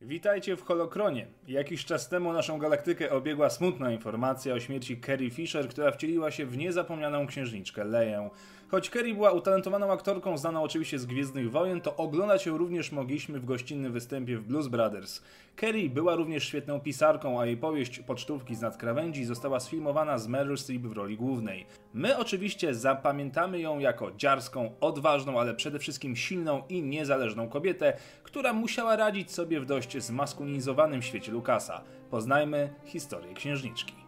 Witajcie w Holokronie. Jakiś czas temu naszą galaktykę obiegła smutna informacja o śmierci Carrie Fisher, która wcieliła się w niezapomnianą księżniczkę Leję. Choć Carrie była utalentowaną aktorką, znaną oczywiście z Gwiezdnych Wojen, to oglądać ją również mogliśmy w gościnnym występie w Blues Brothers. Carrie była również świetną pisarką, a jej powieść Pocztówki z nadkrawędzi została sfilmowana z Meryl Streep w roli głównej. My oczywiście zapamiętamy ją jako dziarską, odważną, ale przede wszystkim silną i niezależną kobietę, która musiała radzić sobie w dość zmaskulinizowanym świecie Lukasa. Poznajmy historię księżniczki.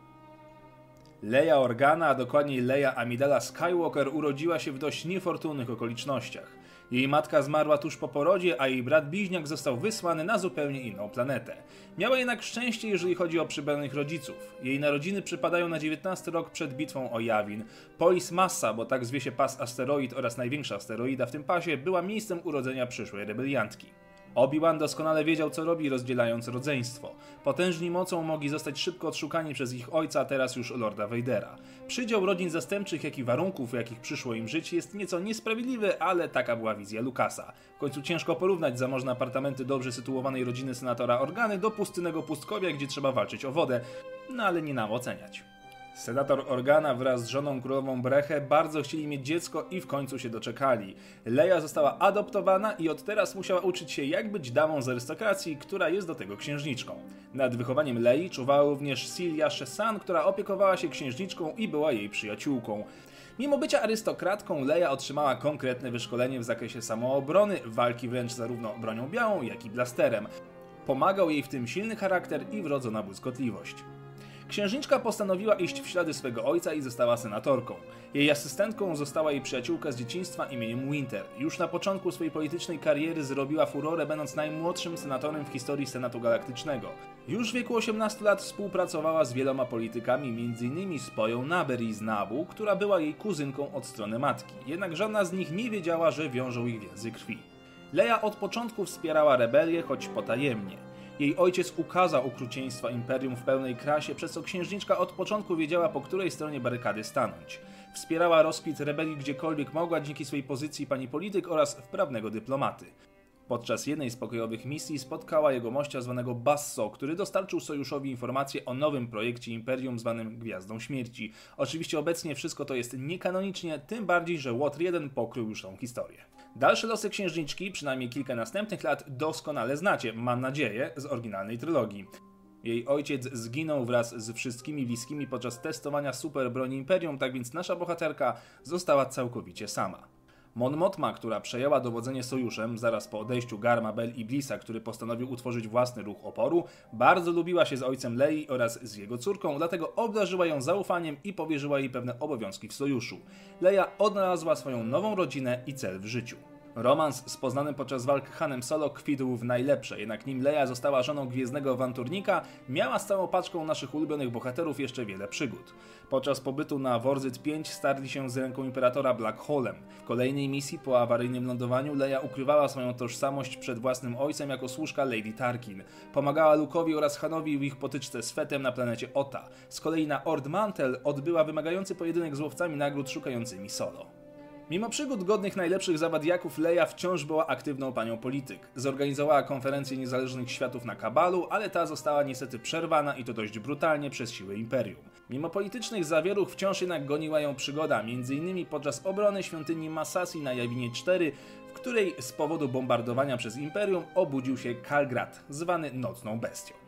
Leia Organa, a dokładniej Leia Amidala Skywalker urodziła się w dość niefortunnych okolicznościach. Jej matka zmarła tuż po porodzie, a jej brat bliźniak został wysłany na zupełnie inną planetę. Miała jednak szczęście, jeżeli chodzi o przybranych rodziców. Jej narodziny przypadają na 19 rok przed bitwą o Jawin. Polis Massa, bo tak zwie się pas asteroid oraz największa asteroida w tym pasie, była miejscem urodzenia przyszłej rebeliantki. Obi-Wan doskonale wiedział, co robi, rozdzielając rodzeństwo. Potężni mocą mogli zostać szybko odszukani przez ich ojca, teraz już Lorda Vadera. Przydział rodzin zastępczych, jak i warunków, w jakich przyszło im żyć, jest nieco niesprawiedliwy, ale taka była wizja Lukasa. W końcu ciężko porównać zamożne apartamenty dobrze sytuowanej rodziny senatora Organy do pustynnego pustkowia, gdzie trzeba walczyć o wodę, no ale nie nam oceniać. Senator Organa wraz z żoną królową Brechę bardzo chcieli mieć dziecko i w końcu się doczekali. Leia została adoptowana i od teraz musiała uczyć się jak być damą z arystokracji, która jest do tego księżniczką. Nad wychowaniem Lei czuwała również Silja Shesan, która opiekowała się księżniczką i była jej przyjaciółką. Mimo bycia arystokratką, Leia otrzymała konkretne wyszkolenie w zakresie samoobrony, walki wręcz zarówno bronią białą, jak i blasterem. Pomagał jej w tym silny charakter i wrodzona błyskotliwość. Księżniczka postanowiła iść w ślady swego ojca i została senatorką. Jej asystentką została jej przyjaciółka z dzieciństwa imieniem Winter. Już na początku swojej politycznej kariery zrobiła furorę, będąc najmłodszym senatorem w historii Senatu Galaktycznego. Już w wieku 18 lat współpracowała z wieloma politykami, m.in. z Poją Naberi z Nabu, która była jej kuzynką od strony matki. Jednak żadna z nich nie wiedziała, że wiążą ich więzy krwi. Leia od początku wspierała rebelię, choć potajemnie. Jej ojciec ukazał okrucieństwa imperium w pełnej krasie, przez co księżniczka od początku wiedziała, po której stronie barykady stanąć. Wspierała rozkwit rebelii gdziekolwiek mogła dzięki swojej pozycji pani polityk oraz wprawnego dyplomaty. Podczas jednej z pokojowych misji spotkała jego mościa zwanego Basso, który dostarczył sojuszowi informację o nowym projekcie Imperium zwanym Gwiazdą Śmierci. Oczywiście obecnie wszystko to jest niekanonicznie, tym bardziej, że Łotr 1 pokrył już tą historię. Dalsze losy księżniczki, przynajmniej kilka następnych lat, doskonale znacie, mam nadzieję, z oryginalnej trylogii. Jej ojciec zginął wraz z wszystkimi bliskimi podczas testowania super broni Imperium, tak więc nasza bohaterka została całkowicie sama. Mon Mothma, która przejęła dowodzenie sojuszem zaraz po odejściu Garma Bel i Blissa, który postanowił utworzyć własny ruch oporu, bardzo lubiła się z ojcem Lei oraz z jego córką, dlatego obdarzyła ją zaufaniem i powierzyła jej pewne obowiązki w sojuszu. Leia odnalazła swoją nową rodzinę i cel w życiu. Romans z poznanym podczas walk Hanem Solo kwitł w najlepsze, jednak nim Leia została żoną gwiezdnego awanturnika, miała z całą paczką naszych ulubionych bohaterów jeszcze wiele przygód. Podczas pobytu na Worzyt 5 starli się z ręką Imperatora Black Holem. W kolejnej misji po awaryjnym lądowaniu Leia ukrywała swoją tożsamość przed własnym ojcem jako służka Lady Tarkin. Pomagała Luke'owi oraz Hanowi w ich potyczce z Fetem na planecie Ota. Z kolei na Ord Mantel odbyła wymagający pojedynek z łowcami nagród szukającymi Solo. Mimo przygód godnych najlepszych zawadiaków, Leia wciąż była aktywną panią polityk. Zorganizowała konferencję niezależnych światów na Kabalu, ale ta została niestety przerwana i to dość brutalnie przez siły Imperium. Mimo politycznych zawieruch wciąż jednak goniła ją przygoda, m.in. podczas obrony świątyni Masasi na Jawinie 4, w której z powodu bombardowania przez Imperium obudził się Kalgrat, zwany Nocną Bestią.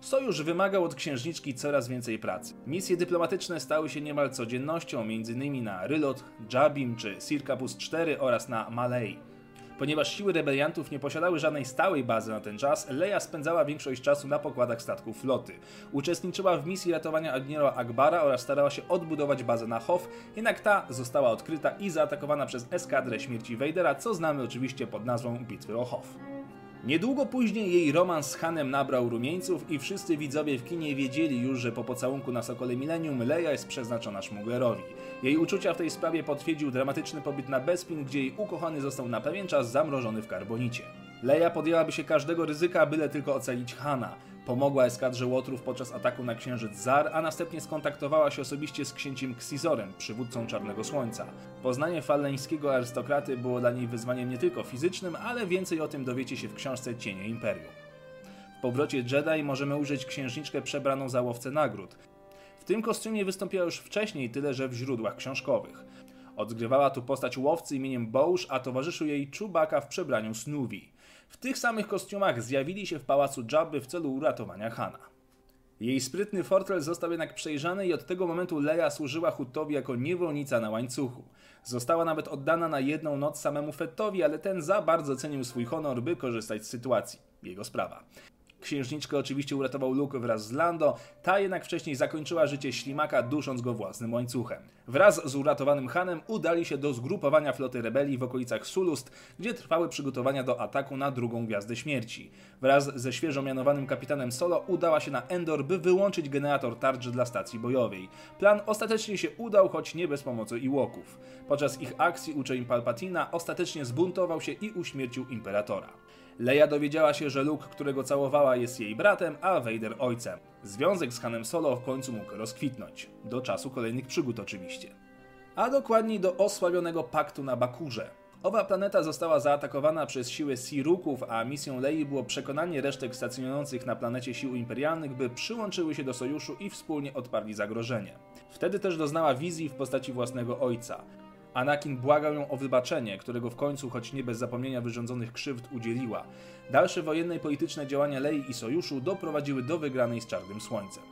Sojusz wymagał od księżniczki coraz więcej pracy. Misje dyplomatyczne stały się niemal codziennością, m.in. na Rylot, Jabim czy Sirkapus IV oraz na Malei. Ponieważ siły rebeliantów nie posiadały żadnej stałej bazy na ten czas, Leia spędzała większość czasu na pokładach statków floty. Uczestniczyła w misji ratowania admirała Akbara oraz starała się odbudować bazę na Hof, jednak ta została odkryta i zaatakowana przez eskadrę śmierci Vadera, co znamy oczywiście pod nazwą Bitwy o Hof. Niedługo później jej romans z Hanem nabrał rumieńców i wszyscy widzowie w kinie wiedzieli już, że po pocałunku na Sokole Millennium Leia jest przeznaczona Szmuglerowi. Jej uczucia w tej sprawie potwierdził dramatyczny pobyt na Bespin, gdzie jej ukochany został na pewien czas zamrożony w karbonicie. Leia podjęłaby się każdego ryzyka, byle tylko ocalić Hana. Pomogła eskadrze Łotrów podczas ataku na księżyc Zar, a następnie skontaktowała się osobiście z księciem Xizorem, przywódcą Czarnego Słońca. Poznanie falleńskiego arystokraty było dla niej wyzwaniem nie tylko fizycznym, ale więcej o tym dowiecie się w książce Cienie Imperium. W powrocie Jedi możemy ujrzeć księżniczkę przebraną za łowcę nagród. W tym kostiumie wystąpiła już wcześniej, tyle że w źródłach książkowych. Odgrywała tu postać łowcy imieniem Bouch, a towarzyszył jej Chewbacca w przebraniu Snoopy. W tych samych kostiumach zjawili się w pałacu Jabby w celu uratowania Hana. Jej sprytny fortel został jednak przejrzany i od tego momentu Leia służyła Huttowi jako niewolnica na łańcuchu. Została nawet oddana na jedną noc samemu Fettowi, ale ten za bardzo cenił swój honor, by korzystać z sytuacji. Jego sprawa. Księżniczkę oczywiście uratował Luke wraz z Lando, ta jednak wcześniej zakończyła życie ślimaka, dusząc go własnym łańcuchem. Wraz z uratowanym Hanem udali się do zgrupowania floty rebelii w okolicach Sulust, gdzie trwały przygotowania do ataku na drugą Gwiazdę Śmierci. Wraz ze świeżo mianowanym kapitanem Solo udała się na Endor, by wyłączyć generator tarcz dla stacji bojowej. Plan ostatecznie się udał, choć nie bez pomocy Iłoków. Podczas ich akcji uczeń Palpatina ostatecznie zbuntował się i uśmiercił Imperatora. Leia dowiedziała się, że Luke, którego całowała, jest jej bratem, a Vader ojcem. Związek z Hanem Solo w końcu mógł rozkwitnąć. Do czasu kolejnych przygód oczywiście. A dokładniej do osławionego paktu na Bakurze. Owa planeta została zaatakowana przez siły Siruków, a misją Lei było przekonanie resztek stacjonujących na planecie sił imperialnych, by przyłączyły się do sojuszu i wspólnie odparli zagrożenie. Wtedy też doznała wizji w postaci własnego ojca. Anakin błagał ją o wybaczenie, którego w końcu, choć nie bez zapomnienia wyrządzonych krzywd, udzieliła. Dalsze wojenne i polityczne działania Lei i Sojuszu doprowadziły do wygranej z Czarnym Słońcem.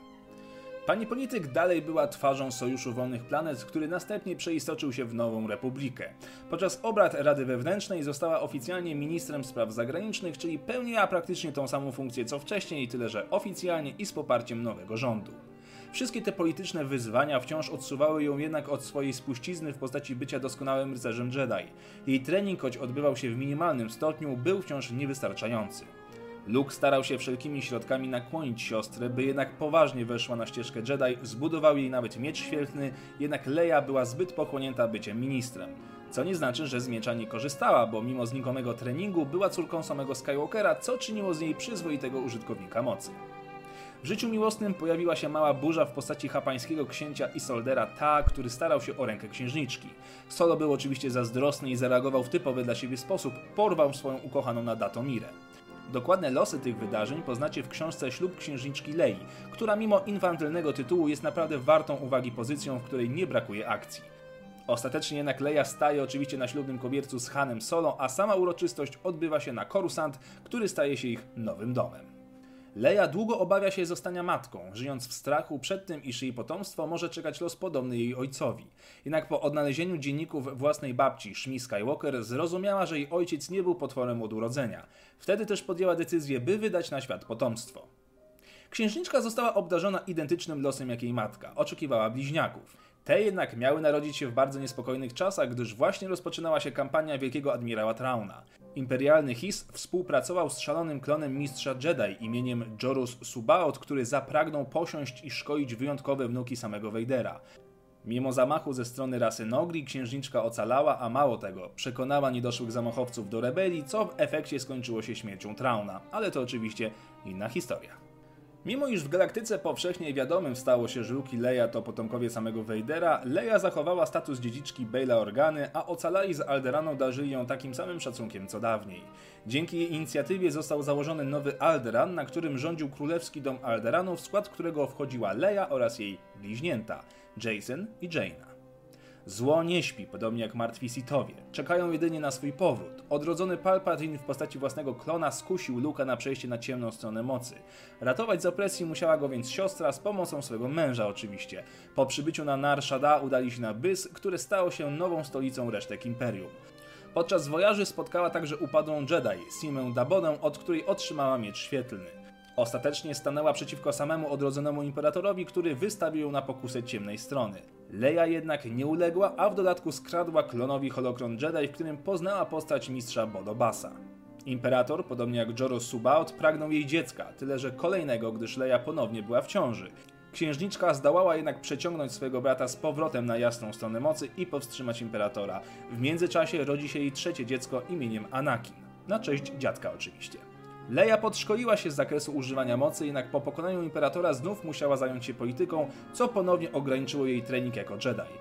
Pani polityk dalej była twarzą Sojuszu Wolnych Planet, który następnie przeistoczył się w Nową Republikę. Podczas obrad Rady Wewnętrznej została oficjalnie ministrem spraw zagranicznych, czyli pełniła praktycznie tą samą funkcję co wcześniej, tyle że oficjalnie i z poparciem nowego rządu. Wszystkie te polityczne wyzwania wciąż odsuwały ją jednak od swojej spuścizny w postaci bycia doskonałym rycerzem Jedi. Jej trening, choć odbywał się w minimalnym stopniu, był wciąż niewystarczający. Luke starał się wszelkimi środkami nakłonić siostrę, by jednak poważnie weszła na ścieżkę Jedi, zbudował jej nawet miecz świetlny, jednak Leia była zbyt pochłonięta byciem ministrem. Co nie znaczy, że z miecza nie korzystała, bo mimo znikomego treningu była córką samego Skywalkera, co czyniło z niej przyzwoitego użytkownika mocy. W życiu miłosnym pojawiła się mała burza w postaci hapańskiego księcia Isoldera Ta, który starał się o rękę księżniczki. Solo był oczywiście zazdrosny i zareagował w typowy dla siebie sposób, porwał swoją ukochaną na Datomirę. Dokładne losy tych wydarzeń poznacie w książce Ślub księżniczki Lei, która mimo infantylnego tytułu jest naprawdę wartą uwagi pozycją, w której nie brakuje akcji. Ostatecznie jednak Leia staje oczywiście na ślubnym kobiercu z Hanem Solo, a sama uroczystość odbywa się na Coruscant, który staje się ich nowym domem. Leia długo obawia się zostania matką, żyjąc w strachu przed tym, iż jej potomstwo może czekać los podobny jej ojcowi. Jednak po odnalezieniu dzienników własnej babci, Shmi Skywalker, zrozumiała, że jej ojciec nie był potworem od urodzenia. Wtedy też podjęła decyzję, by wydać na świat potomstwo. Księżniczka została obdarzona identycznym losem jak jej matka, oczekiwała bliźniaków. Te jednak miały narodzić się w bardzo niespokojnych czasach, gdyż właśnie rozpoczynała się kampania wielkiego admirała Trauna. Imperialny His współpracował z szalonym klonem mistrza Jedi imieniem Jorus Subaot, który zapragnął posiąść i szkoić wyjątkowe wnuki samego Vadera. Mimo zamachu ze strony rasy Nogri, księżniczka ocalała, a mało tego, przekonała niedoszłych zamachowców do rebelii, co w efekcie skończyło się śmiercią Trauna. Ale to oczywiście inna historia. Mimo iż w galaktyce powszechnie wiadomym stało się, że Luke i Leia to potomkowie samego Vadera, Leia zachowała status dziedziczki Baila Organy, a ocalali z Alderaną darzyli ją takim samym szacunkiem co dawniej. Dzięki jej inicjatywie został założony nowy Alderan, na którym rządził królewski dom Alderanów, w skład którego wchodziła Leia oraz jej bliźnięta, Jason i Jaina. Zło nie śpi, podobnie jak martwi Sithowie. Czekają jedynie na swój powrót. Odrodzony Palpatine w postaci własnego klona skusił Luka na przejście na ciemną stronę mocy. Ratować z opresji musiała go więc siostra z pomocą swojego męża oczywiście. Po przybyciu na Nar Shaddaa udali się na Bys, które stało się nową stolicą resztek Imperium. Podczas wojaży spotkała także upadłą Jedi, Simę Dabodę, od której otrzymała miecz świetlny. Ostatecznie stanęła przeciwko samemu odrodzonemu imperatorowi, który wystawił ją na pokusę ciemnej strony. Leia jednak nie uległa, a w dodatku skradła klonowi holokron Jedi, w którym poznała postać mistrza Bodobasa. Imperator, podobnie jak Joros Subaot, pragnął jej dziecka, tyle że kolejnego, gdyż Leia ponownie była w ciąży. Księżniczka zdołała jednak przeciągnąć swojego brata z powrotem na jasną stronę mocy i powstrzymać imperatora. W międzyczasie rodzi się jej trzecie dziecko imieniem Anakin. Na cześć dziadka oczywiście. Leia podszkoliła się z zakresu używania mocy, jednak po pokonaniu Imperatora znów musiała zająć się polityką, co ponownie ograniczyło jej trening jako Jedi.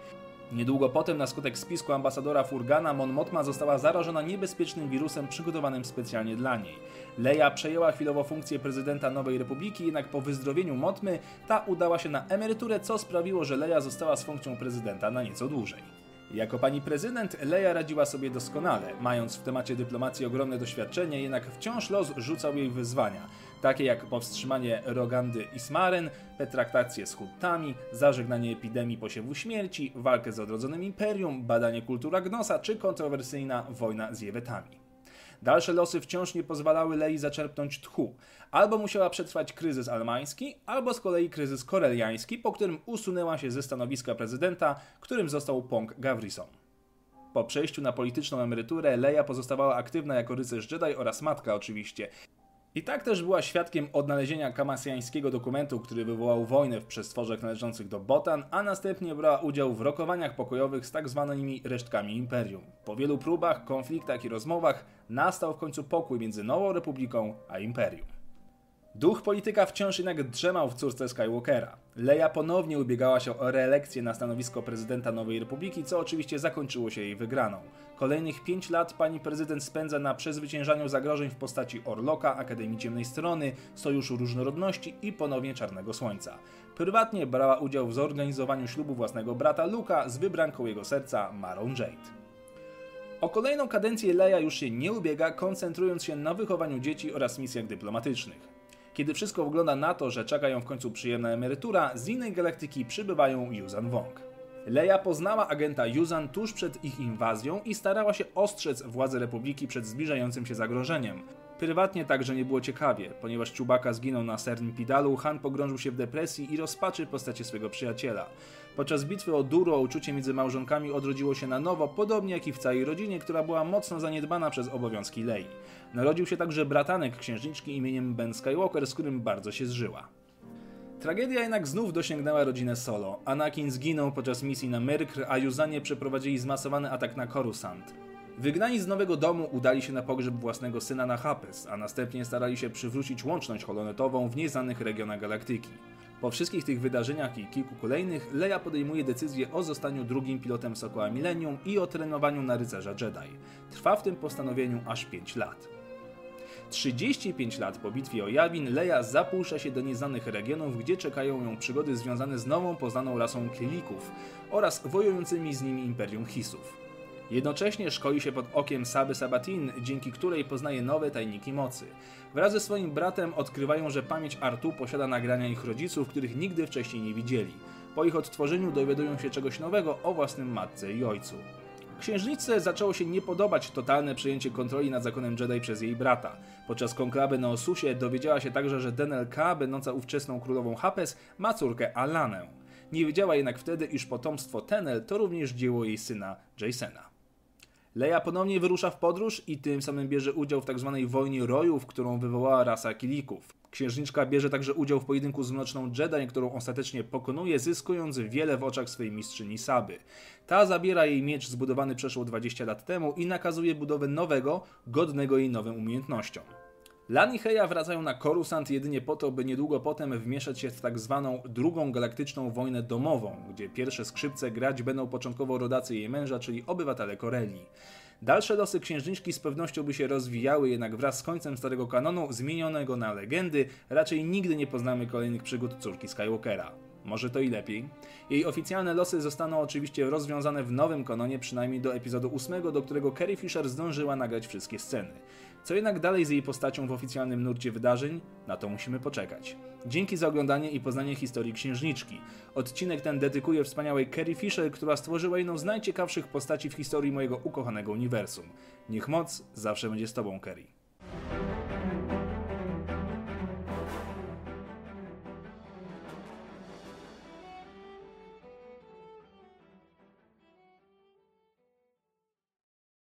Niedługo potem, na skutek spisku ambasadora Furgana, Mon Mothma została zarażona niebezpiecznym wirusem przygotowanym specjalnie dla niej. Leia przejęła chwilowo funkcję prezydenta Nowej Republiki, jednak po wyzdrowieniu Motmy ta udała się na emeryturę, co sprawiło, że Leia została z funkcją prezydenta na nieco dłużej. Jako pani prezydent Leia radziła sobie doskonale, mając w temacie dyplomacji ogromne doświadczenie, jednak wciąż los rzucał jej wyzwania, takie jak powstrzymanie Rogandy Ismaren, petraktacje z Huttami, zażegnanie epidemii posiewu śmierci, walkę z odrodzonym imperium, badanie kultura Gnosa czy kontrowersyjna wojna z Jewetami. Dalsze losy wciąż nie pozwalały Lei zaczerpnąć tchu. Albo musiała przetrwać kryzys almański, albo z kolei kryzys koreliański, po którym usunęła się ze stanowiska prezydenta, którym został Pong Gavrison. Po przejściu na polityczną emeryturę Leia pozostawała aktywna jako rycerz Jedi oraz matka oczywiście. I tak też była świadkiem odnalezienia kamasjańskiego dokumentu, który wywołał wojnę w przestworzach należących do Botan, a następnie brała udział w rokowaniach pokojowych z tak zwanymi resztkami imperium. Po wielu próbach, konfliktach i rozmowach nastał w końcu pokój między Nową Republiką a imperium. Duch polityka wciąż jednak drzemał w córce Skywalkera. Leia ponownie ubiegała się o reelekcję na stanowisko prezydenta Nowej Republiki, co oczywiście zakończyło się jej wygraną. Kolejnych pięć lat pani prezydent spędza na przezwyciężaniu zagrożeń w postaci Orloka, Akademii Ciemnej Strony, Sojuszu Różnorodności i ponownie Czarnego Słońca. Prywatnie brała udział w zorganizowaniu ślubu własnego brata Luka z wybranką jego serca Marą Jade. O kolejną kadencję Leia już się nie ubiega, koncentrując się na wychowaniu dzieci oraz misjach dyplomatycznych. Kiedy wszystko wygląda na to, że czeka ją w końcu przyjemna emerytura, z innej galaktyki przybywają Yuzan Wong. Leia poznała agenta Yuzan tuż przed ich inwazją i starała się ostrzec władze Republiki przed zbliżającym się zagrożeniem. Prywatnie także nie było ciekawie, ponieważ Czubaka zginął na Pidalu, Han pogrążył się w depresji i rozpaczy w postaci swojego przyjaciela. Podczas bitwy o Duro uczucie między małżonkami odrodziło się na nowo, podobnie jak i w całej rodzinie, która była mocno zaniedbana przez obowiązki Lei. Narodził się także bratanek księżniczki imieniem Ben Skywalker, z którym bardzo się zżyła. Tragedia jednak znów dosięgnęła rodzinę Solo. Anakin zginął podczas misji na Myrkr, a Juzanie przeprowadzili zmasowany atak na Coruscant. Wygnani z nowego domu udali się na pogrzeb własnego syna na Hapes, a następnie starali się przywrócić łączność holonetową w nieznanych regionach galaktyki. Po wszystkich tych wydarzeniach i kilku kolejnych, Leia podejmuje decyzję o zostaniu drugim pilotem Sokoła Millennium i o trenowaniu na rycerza Jedi. Trwa w tym postanowieniu aż 5 lat. 35 lat po bitwie o Yavin, Leia zapuszcza się do nieznanych regionów, gdzie czekają ją przygody związane z nową poznaną rasą Kilików oraz wojującymi z nimi Imperium Hisów. Jednocześnie szkoli się pod okiem Saby Sabatin, dzięki której poznaje nowe tajniki mocy. Wraz ze swoim bratem odkrywają, że pamięć Artu posiada nagrania ich rodziców, których nigdy wcześniej nie widzieli. Po ich odtworzeniu dowiadują się czegoś nowego o własnym matce i ojcu. Księżniczce zaczęło się nie podobać totalne przejęcie kontroli nad zakonem Jedi przez jej brata. Podczas konklaby na Osusie dowiedziała się także, że Denel K, będąca ówczesną królową Hapes, ma córkę Alanę. Nie wiedziała jednak wtedy, iż potomstwo Tenel to również dzieło jej syna Jasona. Leia ponownie wyrusza w podróż i tym samym bierze udział w tzw. Tak wojnie rojów, którą wywołała rasa Kilików. Księżniczka bierze także udział w pojedynku z Mroczną Jedi, którą ostatecznie pokonuje, zyskując wiele w oczach swojej mistrzyni Saby. Ta zabiera jej miecz zbudowany przeszło 20 lat temu i nakazuje budowę nowego, godnego jej nowym umiejętnościom. Lan i Heja wracają na Coruscant jedynie po to, by niedługo potem wmieszać się w tak zwaną drugą galaktyczną wojnę domową, gdzie pierwsze skrzypce grać będą początkowo rodacy jej męża, czyli obywatele Koreli. Dalsze losy księżniczki z pewnością by się rozwijały, jednak wraz z końcem starego kanonu, zmienionego na legendy, raczej nigdy nie poznamy kolejnych przygód córki Skywalkera. Może to i lepiej. Jej oficjalne losy zostaną oczywiście rozwiązane w nowym kanonie, przynajmniej do epizodu 8, do którego Carrie Fisher zdążyła nagrać wszystkie sceny. Co jednak dalej z jej postacią w oficjalnym nurcie wydarzeń? Na to musimy poczekać. Dzięki za oglądanie i poznanie historii księżniczki. Odcinek ten dedykuję wspaniałej Carrie Fisher, która stworzyła jedną z najciekawszych postaci w historii mojego ukochanego uniwersum. Niech moc zawsze będzie z Tobą, Carrie.